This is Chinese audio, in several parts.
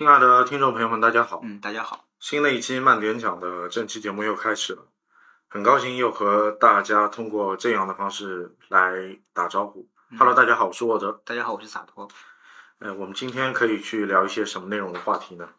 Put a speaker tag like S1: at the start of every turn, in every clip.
S1: 亲爱的听众朋友们，大家好！
S2: 嗯，大家好。
S1: 新的一期慢点讲的正期节目又开始了，很高兴又和大家通过这样的方式来打招呼。Hello，大家好，我是沃德。
S2: 大家好，我是洒脱。
S1: 呃，我们今天可以去聊一些什么内容的话题呢？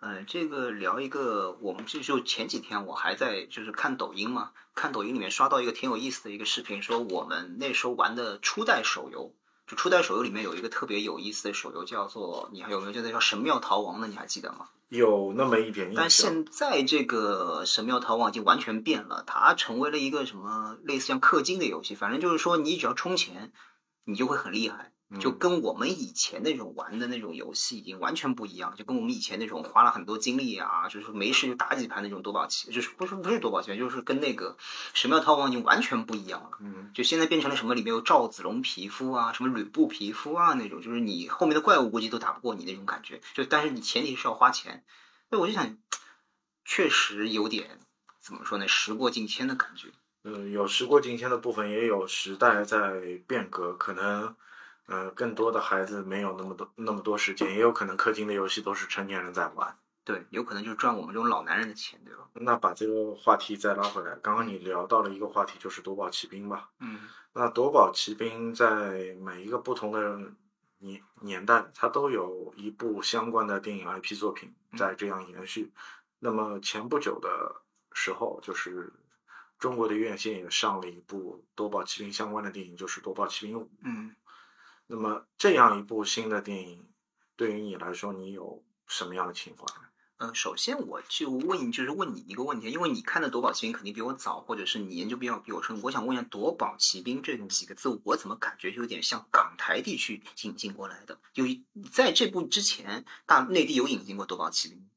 S2: 呃，这个聊一个，我们这就前几天我还在就是看抖音嘛，看抖音里面刷到一个挺有意思的一个视频，说我们那时候玩的初代手游。就初代手游里面有一个特别有意思的手游，叫做你还有没有记得叫《神庙逃亡》的？你还记得吗？
S1: 有那么一点印象。
S2: 但现在这个《神庙逃亡》已经完全变了，它成为了一个什么类似像氪金的游戏。反正就是说，你只要充钱，你就会很厉害。就跟我们以前那种玩的那种游戏已经完全不一样，就跟我们以前那种花了很多精力啊，就是没事就打几盘那种夺宝奇，就是不是不是夺宝奇，就是跟那个神庙逃亡已经完全不一样了。
S1: 嗯，
S2: 就现在变成了什么里面有赵子龙皮肤啊，什么吕布皮肤啊那种，就是你后面的怪物估计都打不过你那种感觉。就但是你前提是要花钱，所以我就想，确实有点怎么说呢，时过境迁的感觉。
S1: 嗯，有时过境迁的部分，也有时代在变革，可能。呃，更多的孩子没有那么多那么多时间，也有可能氪金的游戏都是成年人在玩。
S2: 对，有可能就是赚我们这种老男人的钱，对吧？
S1: 那把这个话题再拉回来，刚刚你聊到了一个话题，就是夺宝奇兵吧？
S2: 嗯。
S1: 那夺宝奇兵在每一个不同的年年代，它都有一部相关的电影 IP 作品在这样延续。那么前不久的时候，就是中国的院线也上了一部夺宝奇兵相关的电影，就是夺宝奇兵五。
S2: 嗯。
S1: 那么这样一部新的电影，对于你来说，你有什么样的情怀？
S2: 嗯，首先我就问，就是问你一个问题，因为你看的《夺宝奇兵》肯定比我早，或者是你研究比较比我深。我想问一下，“夺宝奇兵”这几个字，我怎么感觉有点像港台地区引进过来的？有在这部之前，大内地有引进过《夺宝奇兵》？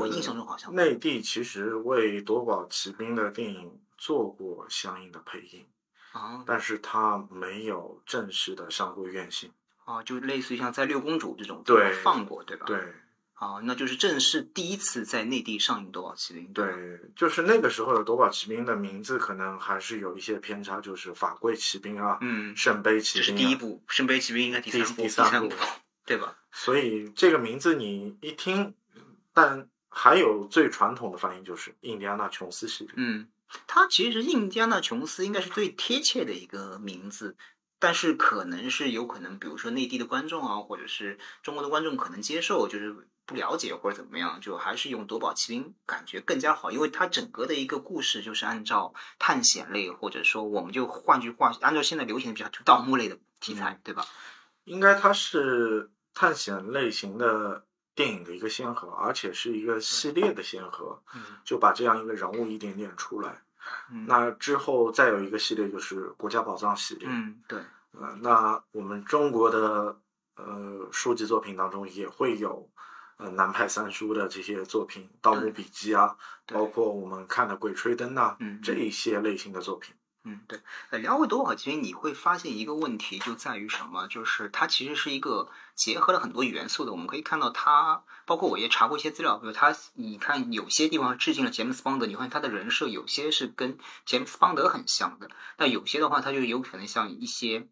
S2: 我印象中好像
S1: 内地其实为《夺宝奇兵》的电影做过相应的配音。
S2: 啊，
S1: 但是它没有正式的上过院线。
S2: 哦，就类似于像在六公主这种
S1: 对
S2: 放过，对吧？
S1: 对。
S2: 啊，那就是正式第一次在内地上映《夺宝奇兵》。
S1: 对，就是那个时候的《夺宝奇兵》的名字可能还是有一些偏差，就是法贵骑兵啊，
S2: 嗯，
S1: 圣杯骑兵。
S2: 这是第一部，圣杯骑兵应该第三部，
S1: 第三
S2: 部，对吧？
S1: 所以这个名字你一听，但还有最传统的翻译就是印第安纳琼斯系列。
S2: 嗯。他其实印第安纳琼斯应该是最贴切的一个名字，但是可能是有可能，比如说内地的观众啊，或者是中国的观众可能接受就是不了解或者怎么样，就还是用夺宝奇兵感觉更加好，因为它整个的一个故事就是按照探险类，或者说我们就换句话，按照现在流行的比较盗墓类的题材，对吧？
S1: 应该它是探险类型的。电影的一个先河，而且是一个系列的先河，就把这样一个人物一点点出来。嗯那之后再有一个系列就是国家宝藏系列。
S2: 嗯，对。
S1: 呃，那我们中国的呃书籍作品当中也会有呃南派三叔的这些作品，《盗墓笔记》啊，包括我们看的《鬼吹灯》呐啊，这一些类型的作品。
S2: 嗯，对，呃，聊回夺宝奇兵，你会发现一个问题就在于什么？就是它其实是一个结合了很多元素的。我们可以看到，它包括我也查过一些资料，比如它，你看有些地方致敬了杰姆斯邦德，你看他的人设有些是跟杰姆斯邦德很像的，但有些的话，它就有可能像一些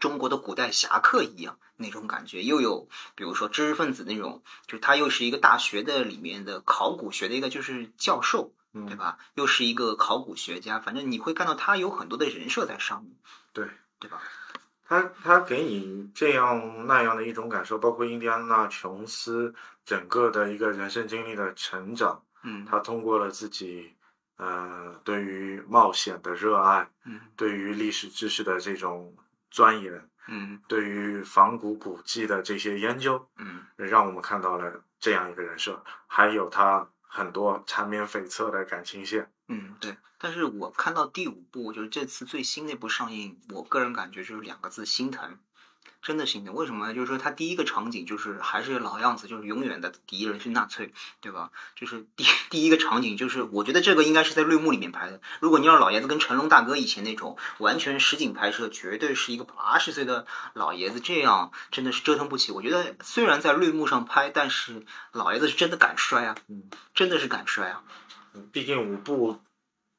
S2: 中国的古代侠客一样那种感觉，又有比如说知识分子那种，就他又是一个大学的里面的考古学的一个就是教授。对吧？又是一个考古学家，反正你会看到他有很多的人设在上面。
S1: 对，
S2: 对吧？
S1: 他他给你这样那样的一种感受，包括印第安纳琼斯整个的一个人生经历的成长。
S2: 嗯，
S1: 他通过了自己呃对于冒险的热爱，
S2: 嗯，
S1: 对于历史知识的这种钻研，
S2: 嗯，
S1: 对于仿古古迹的这些研究，
S2: 嗯，
S1: 让我们看到了这样一个人设，还有他。很多缠绵悱恻的感情线，
S2: 嗯，对。但是我看到第五部，就是这次最新那部上映，我个人感觉就是两个字：心疼。真的心疼，为什么呢？就是说，他第一个场景就是还是老样子，就是永远的敌人是纳粹，对吧？就是第第一个场景就是，我觉得这个应该是在绿幕里面拍的。如果你要老爷子跟成龙大哥以前那种完全实景拍摄，绝对是一个八十岁的老爷子，这样真的是折腾不起。我觉得虽然在绿幕上拍，但是老爷子是真的敢摔啊，
S1: 嗯，
S2: 真的是敢摔啊。
S1: 毕竟五部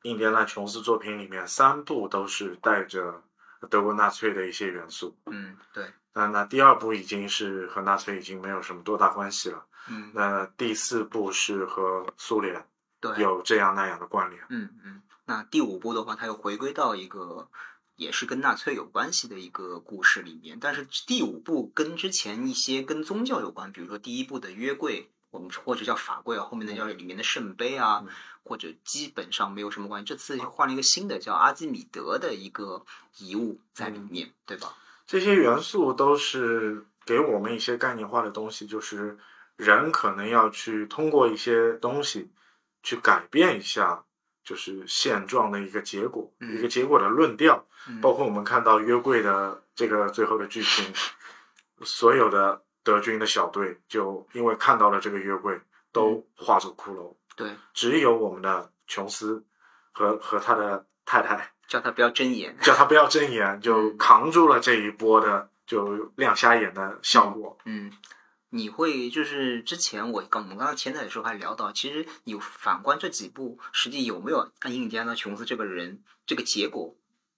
S1: 印第安纳琼斯作品里面，三部都是带着。德国纳粹的一些元素，
S2: 嗯，对。
S1: 那那第二部已经是和纳粹已经没有什么多大关系了，
S2: 嗯
S1: 那第四部是和苏联
S2: 对，
S1: 有这样那样的关联。
S2: 嗯嗯。那第五部的话，它又回归到一个也是跟纳粹有关系的一个故事里面，但是第五部跟之前一些跟宗教有关，比如说第一部的约柜，我们或者叫法柜啊，后面的叫里面的圣杯啊，
S1: 嗯
S2: 或者基本上没有什么关系。这次换了一个新的叫阿基米德的一个遗物在里面，对吧？
S1: 这些元素都是给我们一些概念化的东西，就是人可能要去通过一些东西去改变一下，就是现状的一个结果，
S2: 嗯
S1: 一个结果的论调。
S2: 嗯
S1: 包括我们看到约柜的这个最后的剧情，所有的德军的小队就因为看到了这个约柜，都化作骷髅，
S2: 对，
S1: 只有我们的琼斯和和他的太太
S2: 叫他不要睁眼。
S1: 叫他不要睁眼，就
S2: 嗯
S1: 扛住了这一波的就亮瞎眼的效果。
S2: 嗯，你会就是之前我刚我们刚刚前台的时候还聊到，其实你反观这几部，实际有没有按印第安纳琼斯这个人这个结果，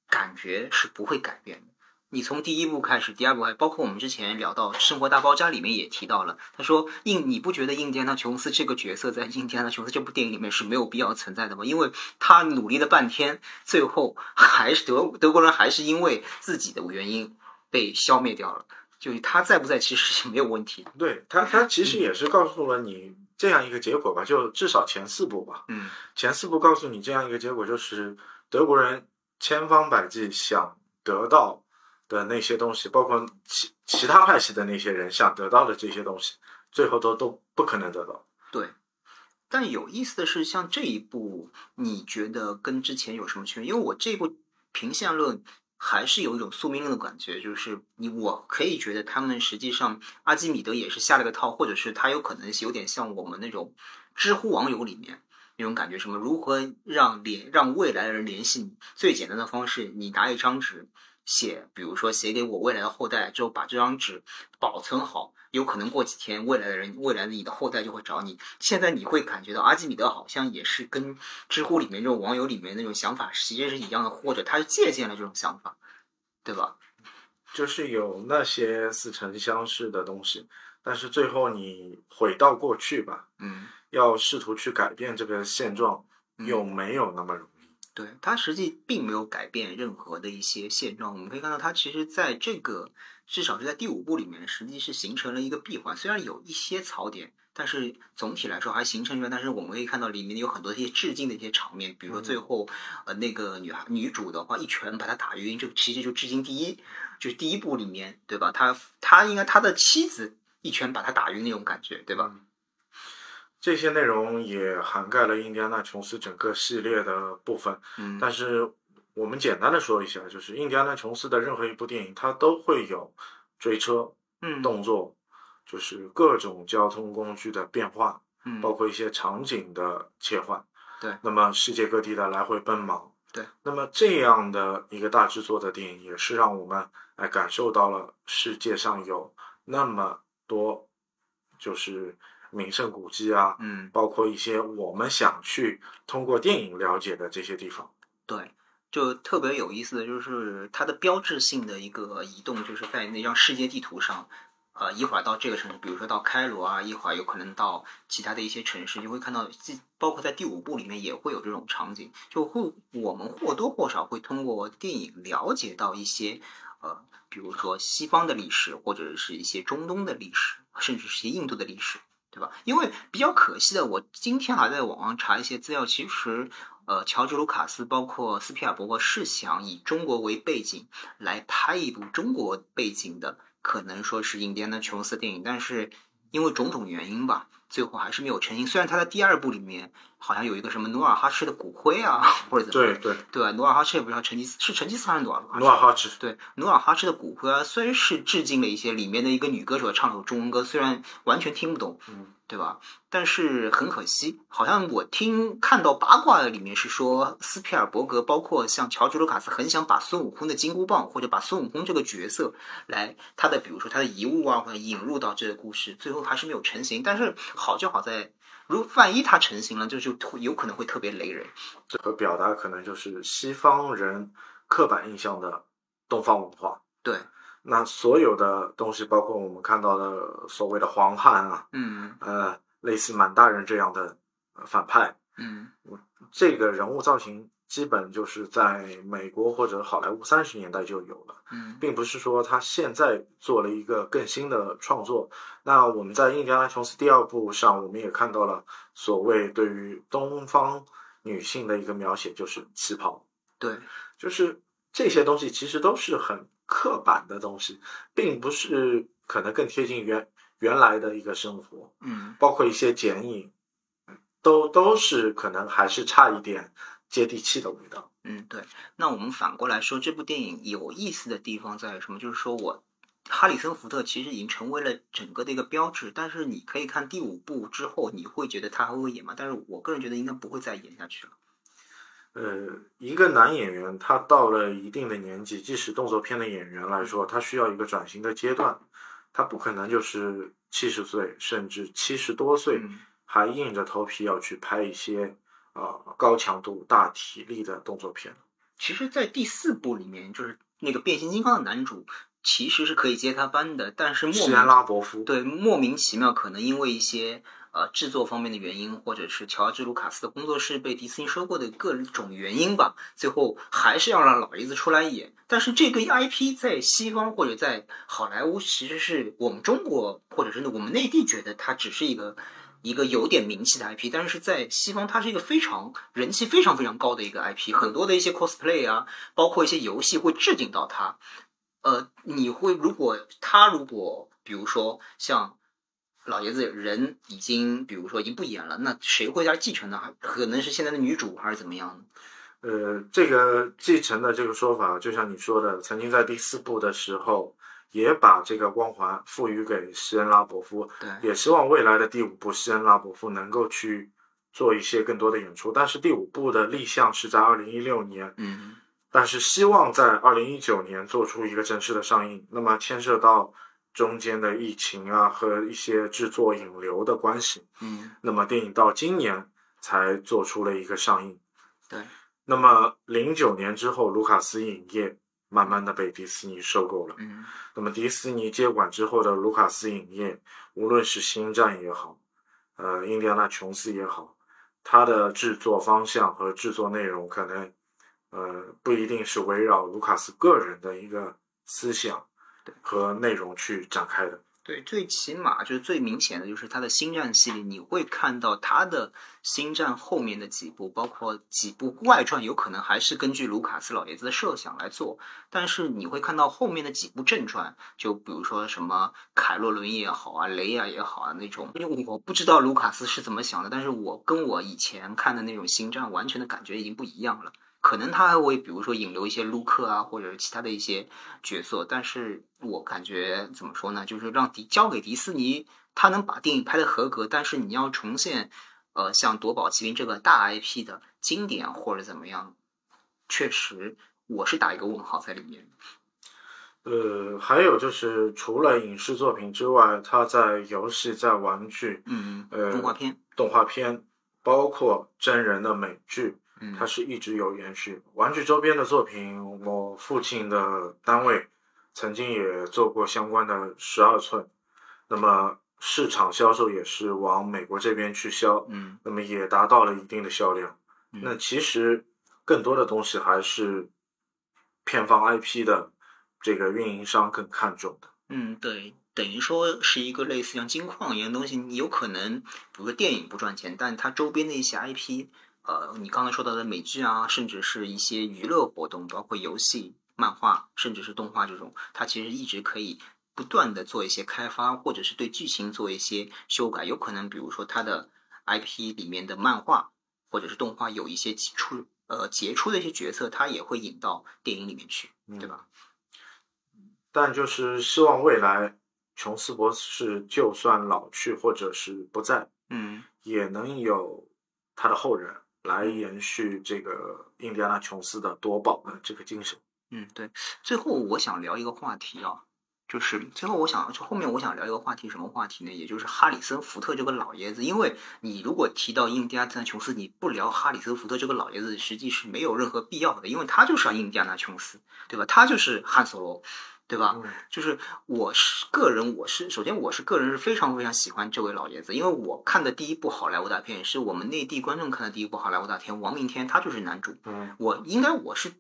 S2: 感觉是不会改变的。你从第一部开始，第二部还包括我们之前聊到《生活大爆炸》里面也提到了，他说印你不觉得印第安纳琼斯这个角色在印第安纳琼斯这部电影里面是没有必要存在的吗？因为他努力了半天，最后还是德德国人还是因为自己的原因被消灭掉了。就是他在不在其实是没有问题的。
S1: 对他，他其实也是告诉了你这样一个结果吧，就至少前四部吧。
S2: 嗯
S1: 前四部告诉你这样一个结果，就是德国人千方百计想得到的那些东西，包括其其他派系的那些人想得到的这些东西，最后都都不可能得到。
S2: 对。但有意思的是，像这一部，你觉得跟之前有什么区别？因为我这部平线论还是有一种宿命论的感觉，就是你我可以觉得他们实际上阿基米德也是下了个套，或者是他有可能有点像我们那种知乎网友里面那种感觉，什么如何让联让未来的人联系你？最简单的方式，你拿一张纸写，比如说写给我未来的后代之后，把这张纸保存好。有可能过几天，未来的人，未来的你的后代就会找你。现在你会感觉到阿基米德好像也是跟知乎里面这种网友里面那种想法其实是一样的，或者他是借鉴了这种想法，对吧？
S1: 就是有那些似曾相识的东西，但是最后你回到过去吧，
S2: 嗯，
S1: 要试图去改变这个现状，
S2: 嗯
S1: 又没有那么容易。
S2: 对，他实际并没有改变任何的一些现状。我们可以看到，他其实在这个至少是在第五部里面，实际是形成了一个闭环。虽然有一些槽点，但是总体来说还形成一个。但是我们可以看到里面有很多一些致敬的一些场面，比如说最后，呃，那个女孩女主的话一拳把她打晕，就其实就致敬第一，就是第一部里面，对吧？他他应该他的妻子一拳把他打晕那种感觉，对吧？
S1: 这些内容也涵盖了印第安纳琼斯整个系列的部分。
S2: 嗯
S1: 但是我们简单的说一下，就是印第安纳琼斯的任何一部电影，它都会有追车、
S2: 嗯
S1: 动作，就是各种交通工具的变化，
S2: 嗯
S1: 包括一些场景的切换。
S2: 对
S1: 那么世界各地的来回奔忙。
S2: 对，
S1: 那么这样的一个大制作的电影，也是让我们哎感受到了世界上有那么多，就是名胜古迹啊，
S2: 嗯
S1: 包括一些我们想去通过电影了解的这些地方。
S2: 对，就特别有意思的就是它的标志性的一个移动，就是在那张世界地图上，呃，一会儿到这个城市，比如说到开罗啊，一会儿有可能到其他的一些城市，就会看到，既包括在第五部里面也会有这种场景，就会我们或多或少会通过电影了解到一些，呃，比如说西方的历史，或者是一些中东的历史，甚至是一些印度的历史。对吧？因为比较可惜的，我今天还在网上查一些资料，其实，呃，乔治·卢卡斯包括斯皮尔伯格是想以中国为背景来拍一部中国背景的，可能说是印第安纳琼斯电影，但是因为种种原因吧，最后还是没有成型。虽然他在第二部里面好像有一个什么努尔哈赤的骨灰啊，或者怎么，
S1: 对对？
S2: 努尔哈赤也不知道成吉思是成吉思汗努尔哈赤，
S1: 努尔哈赤，
S2: 对，努尔哈赤的骨灰啊，虽然是致敬了一些里面的一个女歌手唱了首中文歌，虽然完全听不懂，
S1: 嗯，
S2: 对吧？但是很可惜，好像我听看到八卦里面是说，斯皮尔伯格包括像乔治卢卡斯很想把孙悟空的金箍棒或者把孙悟空这个角色来他的比如说他的遗物啊，或者引入到这个故事，最后还是没有成型。但是好就好在，如万一它成型了，就就有可能会特别雷人。
S1: 这个表达可能就是西方人刻板印象的东方文化。
S2: 对，
S1: 那所有的东西，包括我们看到的所谓的黄汉啊，
S2: 嗯
S1: 呃，类似满大人这样的呃反派，
S2: 嗯
S1: 这个人物造型基本就是在美国或者好莱坞三十年代就有了。
S2: 嗯
S1: 并不是说他现在做了一个更新的创作。那我们在《印第安琼斯》第二部上，我们也看到了所谓对于东方女性的一个描写，就是旗袍，
S2: 对，
S1: 就是这些东西其实都是很刻板的东西，并不是可能更贴近原原来的一个生活，
S2: 嗯
S1: 包括一些剪影，都都是可能还是差一点接地气的味道。
S2: 嗯，对。那我们反过来说，这部电影有意思的地方在于什么？就是说我哈里森福特其实已经成为了整个的一个标志，但是你可以看第五部之后，你会觉得他还会演吗？但是我个人觉得应该不会再演下去了。
S1: 呃，一个男演员他到了一定的年纪，即使动作片的演员来说，他需要一个转型的阶段，他不可能就是七十岁甚至七十多岁
S2: 嗯
S1: 还硬着头皮要去拍一些呃高强度、大体力的动作片。
S2: 其实，在第四部里面，就是那个变形金刚的男主其实是可以接他班的，但是莫名
S1: 拉伯夫，
S2: 对莫名其妙，可能因为一些呃制作方面的原因，或者是乔治卢卡斯的工作室被迪士尼收购的各种原因吧，最后还是要让老爷子出来演。但是这个 IP 在西方或者在好莱坞，其实是我们中国或者是我们内地觉得它只是一个一个有点名气的 IP，但是在西方它是一个非常人气非常非常高的一个 IP，很多的一些 cosplay 啊，包括一些游戏会致敬到它。呃，你会如果他如果比如说像老爷子人已经比如说已经不演了，那谁会来继承呢？还可能是现在的女主还是怎么样呢？
S1: 呃，这个继承的这个说法，就像你说的，曾经在第四部的时候也把这个光环赋予给施恩拉伯夫，
S2: 对，
S1: 也希望未来的第五部施恩拉伯夫能够去做一些更多的演出。但是第五部的立项是在二零一六年，
S2: 嗯
S1: 但是希望在二零一九年做出一个正式的上映。那么牵涉到中间的疫情啊和一些制作引流的关系，
S2: 嗯，
S1: 那么电影到今年才做出了一个上映。
S2: 对，
S1: 那么零九年之后，卢卡斯影业慢慢的被迪士尼收购了。
S2: 嗯
S1: 那么迪士尼接管之后的卢卡斯影业，无论是星战也好，呃，印第安纳琼斯也好，它的制作方向和制作内容可能，呃，不一定是围绕卢卡斯个人的一个思想和内容去展开的。
S2: 对，最起码就是最明显的就是他的星战系列，你会看到他的星战后面的几部，包括几部外传，有可能还是根据卢卡斯老爷子的设想来做，但是你会看到后面的几部正传，就比如说什么凯洛伦也好啊，雷亚也好啊那种，因为我不知道卢卡斯是怎么想的，但是我跟我以前看的那种星战完全的感觉已经不一样了。可能他还会比如说引流一些卢克啊，或者是其他的一些角色，但是我感觉怎么说呢，就是让迪交给迪士尼，他能把电影拍的合格，但是你要重现，呃，像夺宝奇兵这个大 IP 的经典或者怎么样，确实我是打一个问号在里面。
S1: 呃，还有就是除了影视作品之外，他在游戏、在玩具、
S2: 嗯，
S1: 呃
S2: 动画片，
S1: 动画片，包括真人的美剧，
S2: 嗯，
S1: 它是一直有延续。玩具周边的作品，我父亲的单位曾经也做过相关的十二寸，那么市场销售也是往美国这边去销，
S2: 嗯
S1: 那么也达到了一定的销量。
S2: 嗯
S1: 那其实更多的东西还是片方 IP 的这个运营商更看重的。
S2: 嗯，对，等于说是一个类似像金矿一样的东西，你有可能，比如说电影不赚钱，但它周边的一些 IP，呃，你刚才说到的美剧啊，甚至是一些娱乐活动，包括游戏、漫画，甚至是动画这种，它其实一直可以不断的做一些开发，或者是对剧情做一些修改。有可能，比如说它的 IP 里面的漫画或者是动画有一些杰出呃杰出的一些角色，它也会引到电影里面去，对吧？
S1: 但就是希望未来琼斯博士就算老去或者是不在，
S2: 嗯
S1: 也能有他的后人来延续这个印第安纳琼斯的夺宝的这个精神。
S2: 嗯，对。最后我想聊一个话题啊，就是最后我想就后面我想聊一个话题，什么话题呢？也就是哈里森福特这个老爷子，因为你如果提到印第安纳琼斯，你不聊哈里森福特这个老爷子，实际是没有任何必要的，因为他就是印第安纳琼斯，对吧？他就是汉索罗。对吧？
S1: 嗯
S2: 就是我是个人，我是首先我是个人是非常非常喜欢这位老爷子，因为我看的第一部好莱坞大片是我们内地观众看的第一部好莱坞大片，王明天他就是男主。
S1: 嗯
S2: 我应该我是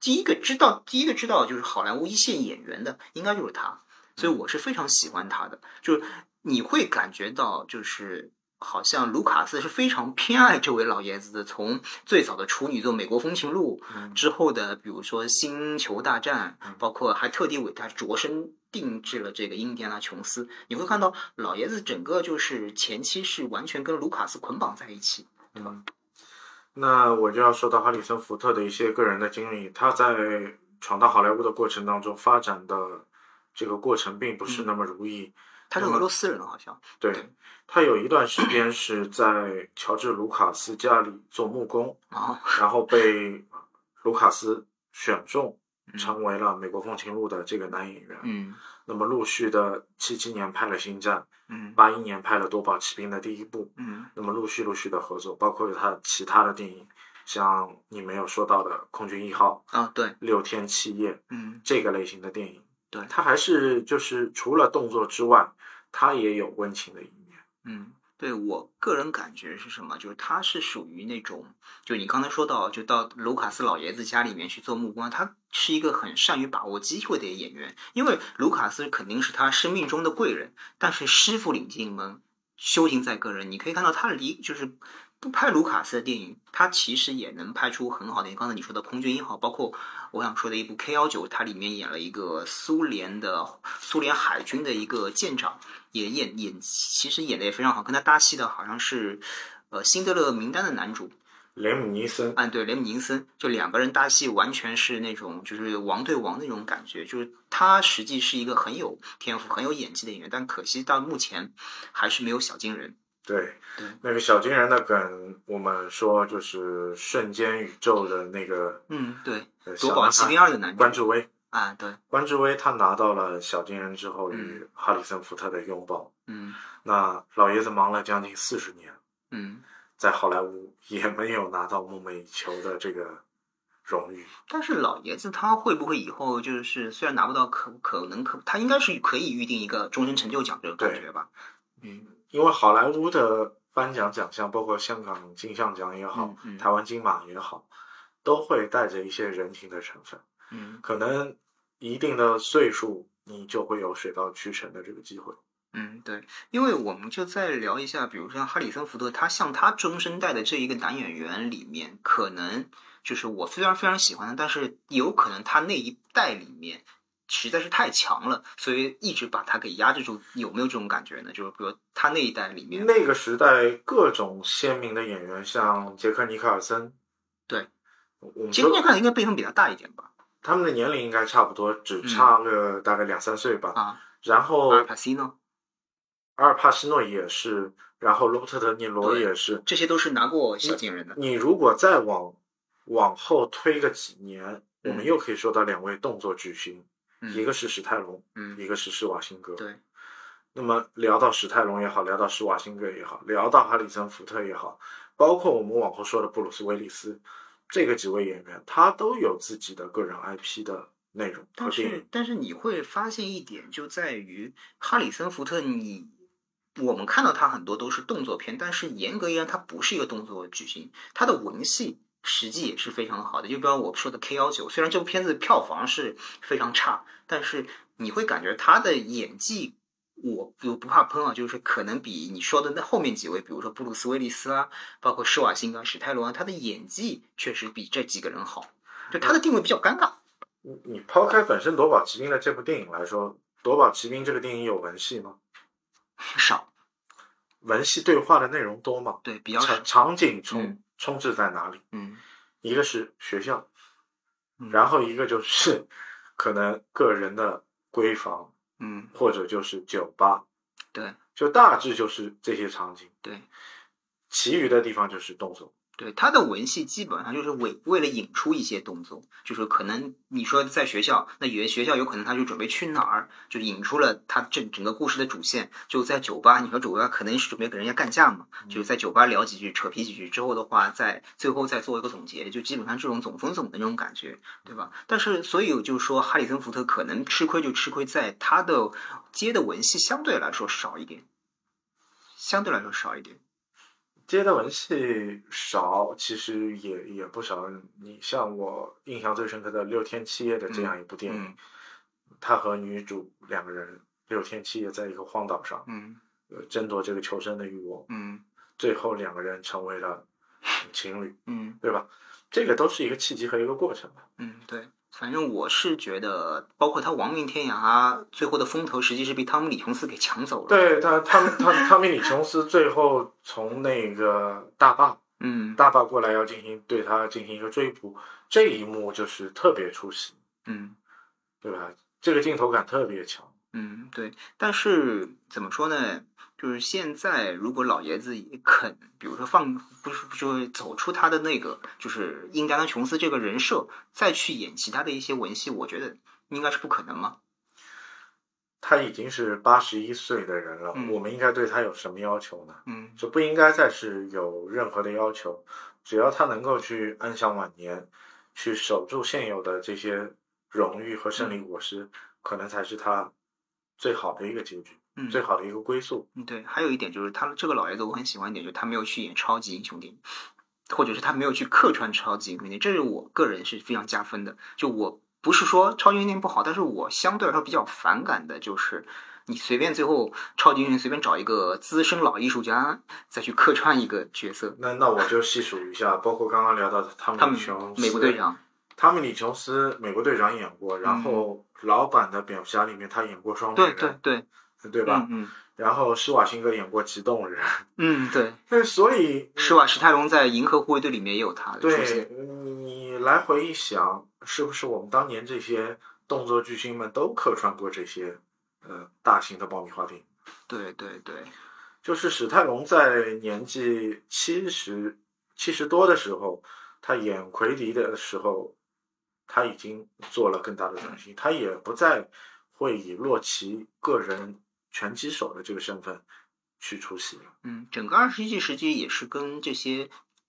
S2: 第一个知道第一个知道就是好莱坞一线演员的，应该就是他，所以我是非常喜欢他的。就是你会感觉到，就是好像卢卡斯是非常偏爱这位老爷子的，从最早的处女作《美国风情录》
S1: 嗯
S2: 之后的，比如说《星球大战
S1: 嗯》，
S2: 包括还特地为他着身定制了这个印第安纳琼斯。你会看到老爷子整个就是前期是完全跟卢卡斯捆绑在一起。
S1: 嗯，那我就要说到哈里森福特的一些个人的经历，他在闯荡好莱坞的过程当中发展的这个过程并不是那么如意。
S2: 他是俄罗斯人，好像。
S1: 对
S2: 对。
S1: 他有一段时间是在乔治卢卡斯家里做木工，
S2: 啊，
S1: 然后被卢卡斯选中，
S2: 嗯。
S1: 成为了《美国风情录》的这个男演员。
S2: 嗯。
S1: 那么陆续的七七年拍了《星战》，
S2: 嗯。
S1: 八一年拍了《夺宝奇兵》的第一部，
S2: 嗯。
S1: 那么陆续陆续的合作，包括他其他的电影，像你没有说到的《空军一号》
S2: 啊，对，《
S1: 六天七夜》
S2: 嗯。
S1: 这个类型的电影。
S2: 对
S1: 他还是就是除了动作之外，他也有温情的一面。
S2: 嗯，对我个人感觉是什么？就是他是属于那种，就你刚才说到，就到卢卡斯老爷子家里面去做木工，他是一个很善于把握机会的演员。因为卢卡斯肯定是他生命中的贵人，但是师傅领进门，修行在个人。你可以看到他离就是不拍卢卡斯的电影，他其实也能拍出很好的。刚才你说的《空军一号》，包括我想说的一部 K 幺九，它里面演了一个苏联的苏联海军的一个舰长。也演演，其实演的也非常好，跟他搭戏的好像是，呃，《辛德勒名单》的男主，
S1: 雷姆尼森，
S2: 嗯，对，雷姆尼森，就两个人搭戏，完全是那种就是王对王那种感觉，就是他实际是一个很有天赋、很有演技的演员，但可惜到目前还是没有小金人。
S1: 对
S2: 对
S1: 那个小金人的梗，我们说就是瞬间宇宙的那个
S2: 嗯，对，
S1: 呃《
S2: 夺宝奇
S1: 小男孩
S2: 兵二》的男主
S1: 关智威。
S2: 啊，对，
S1: 关智威他拿到了小金人之后，
S2: 嗯
S1: 与哈里森福特的拥抱。
S2: 嗯
S1: 那老爷子忙了将近四十年，
S2: 嗯，
S1: 在好莱坞也没有拿到梦寐以求的这个荣誉。
S2: 但是老爷子他会不会以后就是虽然拿不到可可能可他应该是可以预定一个终身成就奖这个感觉吧？嗯
S1: 因为好莱坞的颁奖奖项，包括香港金像奖也好，
S2: 嗯嗯
S1: 台湾金马也好，都会带着一些人情的成分。
S2: 嗯
S1: 可能一定的岁数，你就会有水到渠成的这个机会。
S2: 嗯，对，因为我们就再聊一下，比如像哈里森福特，他像他中生代的这一个男演员里面，可能就是我虽然非常喜欢的，但是有可能他那一代里面实在是太强了，所以一直把他给压制住。有没有这种感觉呢？就是比如他那一代里面，
S1: 那个时代各种鲜明的演员，像杰克尼克尔森，
S2: 对，
S1: 我们
S2: 其实
S1: 说
S2: 看应该辈分比他大一点吧？
S1: 他们的年龄应该差不多，只差个大概两三岁吧。
S2: 啊，
S1: 然后
S2: 阿尔帕西诺，
S1: 阿尔帕西诺也是，然后罗伯特·德尼罗也是。
S2: 这些都是拿过小金人的。
S1: 你如果再往往后推个几年，我们
S2: 嗯
S1: 又可以说到两位动作巨星，
S2: 嗯
S1: 一个是史泰龙，
S2: 嗯，
S1: 一个是施瓦辛格。
S2: 对，
S1: 那么聊到史泰龙也好，聊到施瓦辛格也好，聊到哈里森福特也好，包括我们往后说的布鲁斯威利斯，这个几位演员，他都有自己的个人 IP 的内容
S2: 但。是但是你会发现一点，就在于哈里森福特你。我们看到他很多都是动作片，但是严格而言，他不是一个动作巨星，他的文戏实际也是非常好的。就比方我说的 K 幺九，虽然这部片子票房是非常差，但是你会感觉他的演技，我我不怕喷啊，就是可能比你说的那后面几位，比如说布鲁斯威利斯啊，包括施瓦辛格、史泰龙啊，他的演技确实比这几个人好，就他的定位比较尴尬。
S1: 你你抛开本身《夺宝奇兵》的这部电影来说，《夺宝奇兵》这个电影有文戏吗？
S2: 少，
S1: 文戏对话的内容多吗？
S2: 对，比较少
S1: 场。场景充
S2: 嗯
S1: 充斥在哪里？
S2: 嗯
S1: 一个是学校，
S2: 嗯
S1: 然后一个就是 可能个人的闺房，
S2: 嗯，
S1: 或者就是酒吧，
S2: 对
S1: 就大致就是这些场景。
S2: 对，
S1: 其余的地方就是动作。
S2: 对他的文戏基本上就是为为了引出一些动作，就是可能你说在学校，那有些学校有可能他就准备去哪儿，就引出了他整整个故事的主线。就在酒吧，你说酒吧可能是准备跟人家干架嘛，就是在酒吧聊几句，扯皮几句之后的话，在最后再做一个总结，就基本上这种总分总的那种感觉，对吧？但是所以就是说，哈里森福特可能吃亏就吃亏在他的接的文戏相对来说少一点，相对来说少一点。
S1: 接的文戏少，其实也也不少。你像我印象最深刻的《六天七夜》的这样一部电影，他和女主两个人六天七夜在一个荒岛上，
S2: 嗯，
S1: 呃，争夺这个求生的欲望，
S2: 嗯，
S1: 最后两个人成为了情侣，
S2: 嗯，
S1: 对吧？这个都是一个契机和一个过程吧。
S2: 嗯，对。反正我是觉得，包括他亡命天涯最后的风头，实际是被汤姆李琼斯给抢走了。
S1: 对他，汤汤汤米李琼斯最后从那个大坝，
S2: 嗯，
S1: 大坝过来要进行对他进行一个追捕，这一幕就是特别出戏，
S2: 嗯，
S1: 对吧？这个镜头感特别强。
S2: 嗯，对。但是怎么说呢？就是现在，如果老爷子也肯，比如说放，不是就走出他的那个，就是印第安琼斯这个人设，再去演其他的一些文戏，我觉得应该是不可能吗？
S1: 他已经是八十一岁的人了，
S2: 嗯
S1: 我们应该对他有什么要求呢？
S2: 嗯
S1: 就不应该再是有任何的要求，只要他能够去安享晚年，去守住现有的这些荣誉和胜利果实，可能才是他最好的一个结局，
S2: 嗯，
S1: 最好的一个归宿。
S2: 嗯，对，还有一点就是他这个老爷子，我很喜欢一点，就是他没有去演超级英雄电影，或者是他没有去客串超级英雄电影，这是我个人是非常加分的。就我不是说超级英雄电影不好，但是我相对来说比较反感的就是你随便最后超级英雄随便找一个资深老艺术家再去客串一个角色，
S1: 那那我就细数一下，包括刚刚聊到的汤
S2: 他们
S1: 米李琼斯，
S2: 美国队长，
S1: 汤米李琼斯美国队长演过，然后老版的蝙蝠侠里面他演过双面
S2: 对
S1: 人，
S2: 对对，
S1: 对吧？
S2: 嗯
S1: 然后施瓦辛格演过极冻人，
S2: 嗯嗯，对，
S1: 那所以
S2: 施瓦史泰龙在《银河护卫队》里面也有他的出
S1: 对
S2: 现，
S1: 你来回一想，是不是我们当年这些动作巨星们都客串过这些呃大型的爆米花电影？
S2: 对对对，
S1: 就是史泰龙在年纪七十七十多的时候，他演奎迪的时候，他已经做了更大的转型，他也不再会以洛奇个人拳击手的这个身份去出席。
S2: 嗯，整个二十一世纪也是跟这些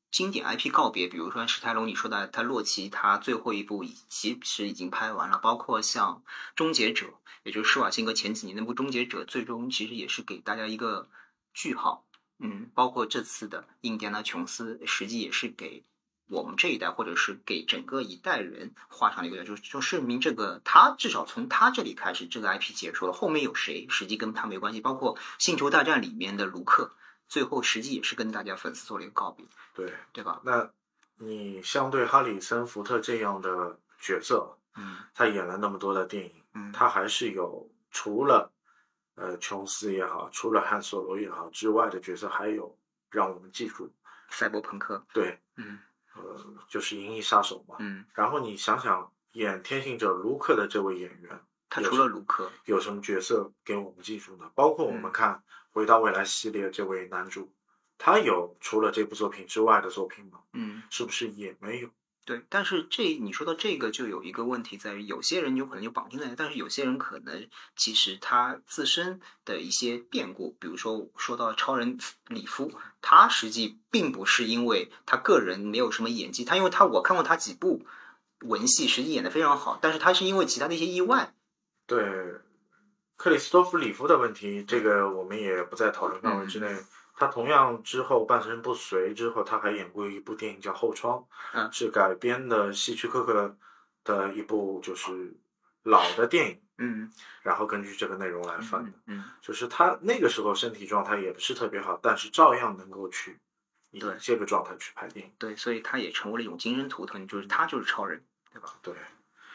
S2: 经典 IP 告别，比如说史泰龙，你说的他洛奇，他最后一部其实已经拍完了，包括像《终结者》，也就是施瓦辛格前几年那部《终结者》，最终其实也是给大家一个句号。嗯，包括这次的印第安纳琼斯，实际也是给我们这一代，或者是给整个一代人画上了一个，就就证明这个他至少从他这里开始，这个 IP 结束了，后面有谁实际跟他没关系，包括《星球大战》里面的卢克。最后实际也是跟大家粉丝做了一个告别，
S1: 对，
S2: 对吧？
S1: 那你相对哈里森福特这样的角色，
S2: 嗯
S1: 他演了那么多的电影，
S2: 嗯，
S1: 他还是有除了呃琼斯也好，除了汉索罗也好之外的角色，还有让我们记住，
S2: 赛博朋克，
S1: 对，
S2: 嗯
S1: 呃，就是《银翼杀手》嘛。
S2: 嗯，
S1: 然后你想想，演天行者卢克的这位演员，
S2: 他除了卢克，
S1: 有什么角色给我们记住呢？包括我们
S2: 嗯
S1: 看《回到未来》系列这位男主，他有除了这部作品之外的作品吗？
S2: 嗯，
S1: 是不是也没有？
S2: 对。但是这你说到这个，就有一个问题在于，有些人有可能就绑定在，但是有些人可能其实他自身的一些变故，比如说说到超人里夫，他实际并不是因为他个人没有什么演技，他因为他我看过他几部文戏，实际演的非常好，但是他是因为其他的一些意外，
S1: 对，克里斯托弗里夫的问题，这个我们也不在讨论范围之内。
S2: 嗯
S1: 他同样之后半身不遂之后，他还演过一部电影叫《后窗》，
S2: 嗯
S1: 是改编的希区柯克的一部就是老的电影，
S2: 嗯
S1: 然后根据这个内容来翻的。
S2: 嗯嗯
S1: 就是他那个时候身体状态也不是特别好，但是照样能够去以
S2: 对
S1: 这个状态去拍电影。
S2: 对，所以他也成为了一种精神图腾，就是他就是超人，对吧？
S1: 对，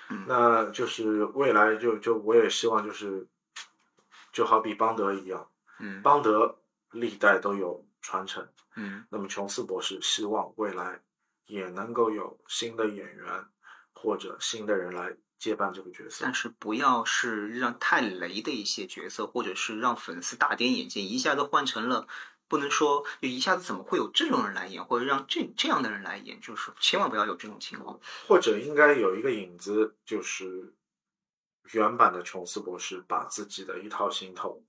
S2: 嗯
S1: 那就是未来就就我也希望就是，就好比邦德一样，
S2: 嗯
S1: 邦德历代都有传承，
S2: 嗯
S1: 那么琼斯博士希望未来也能够有新的演员或者新的人来接班这个角色
S2: 但。是不要是让太雷的一些角色，或者是让粉丝大跌眼镜，一下子换成了不能说就一下子怎么会有这种人来演，或者让这这样的人来演，就是千万不要有这种情况。
S1: 或者应该有一个影子，就是原版的琼斯博士把自己的一套行头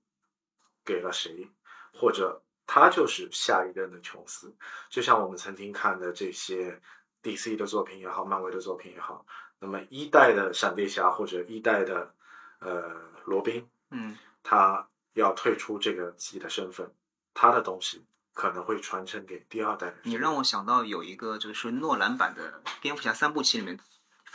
S1: 给了谁，或者他就是下一任的琼斯。就像我们曾经看的这些 DC 的作品也好，漫威的作品也好，那么一代的闪电侠或者一代的呃罗宾，
S2: 嗯，
S1: 他要退出这个自己的身份，他的东西可能会传承给第二代人。
S2: 你让我想到有一个就是诺兰版的蝙蝠侠三部曲里面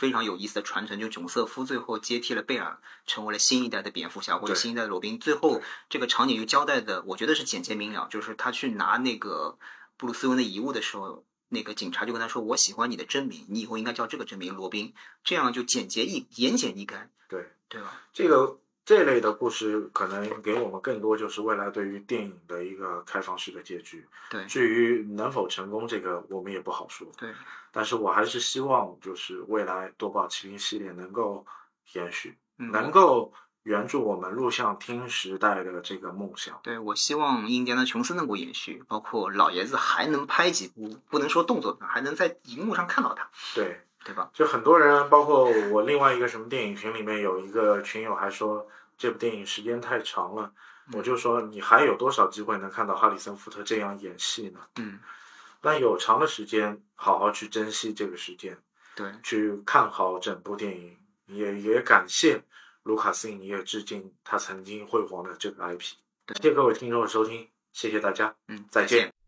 S2: 非常有意思的传承，就囧瑟夫最后接替了贝尔，成为了新一代的蝙蝠侠或者新一代的罗宾。最后这个场景就交代的，我觉得是简洁明了，就是他去拿那个布鲁斯韦恩的遗物的时候。那个警察就跟他说：“我喜欢你的真名，你以后应该叫这个真名，罗宾。”这样就简洁易言简意赅，
S1: 对
S2: 对吧？
S1: 这个这类的故事，可能给我们更多就是未来对于电影的一个开放式的结局。
S2: 对
S1: 至于能否成功，这个我们也不好说。
S2: 对，
S1: 但是我还是希望，就是未来夺宝奇兵系列能够延续，
S2: 嗯，
S1: 能够圆住我们录像厅时代的这个梦想。
S2: 对，我希望印第安纳琼斯能够延续，包括老爷子还能拍几部，不能说动作片，还能在荧幕上看到他，
S1: 对，
S2: 对吧？
S1: 就很多人，包括我另外一个什么电影群里面有一个群友还说这部电影时间太长了，
S2: 嗯
S1: 我就说你还有多少机会能看到哈里森福特这样演戏呢？
S2: 嗯，
S1: 那有长的时间，好好去珍惜这个时间，
S2: 对，
S1: 去看好整部电影，也也感谢卢卡斯影业致敬他曾经辉煌的这个 IP。
S2: 感
S1: 谢谢各位听众的收听，谢谢大家，
S2: 嗯，
S1: 再见。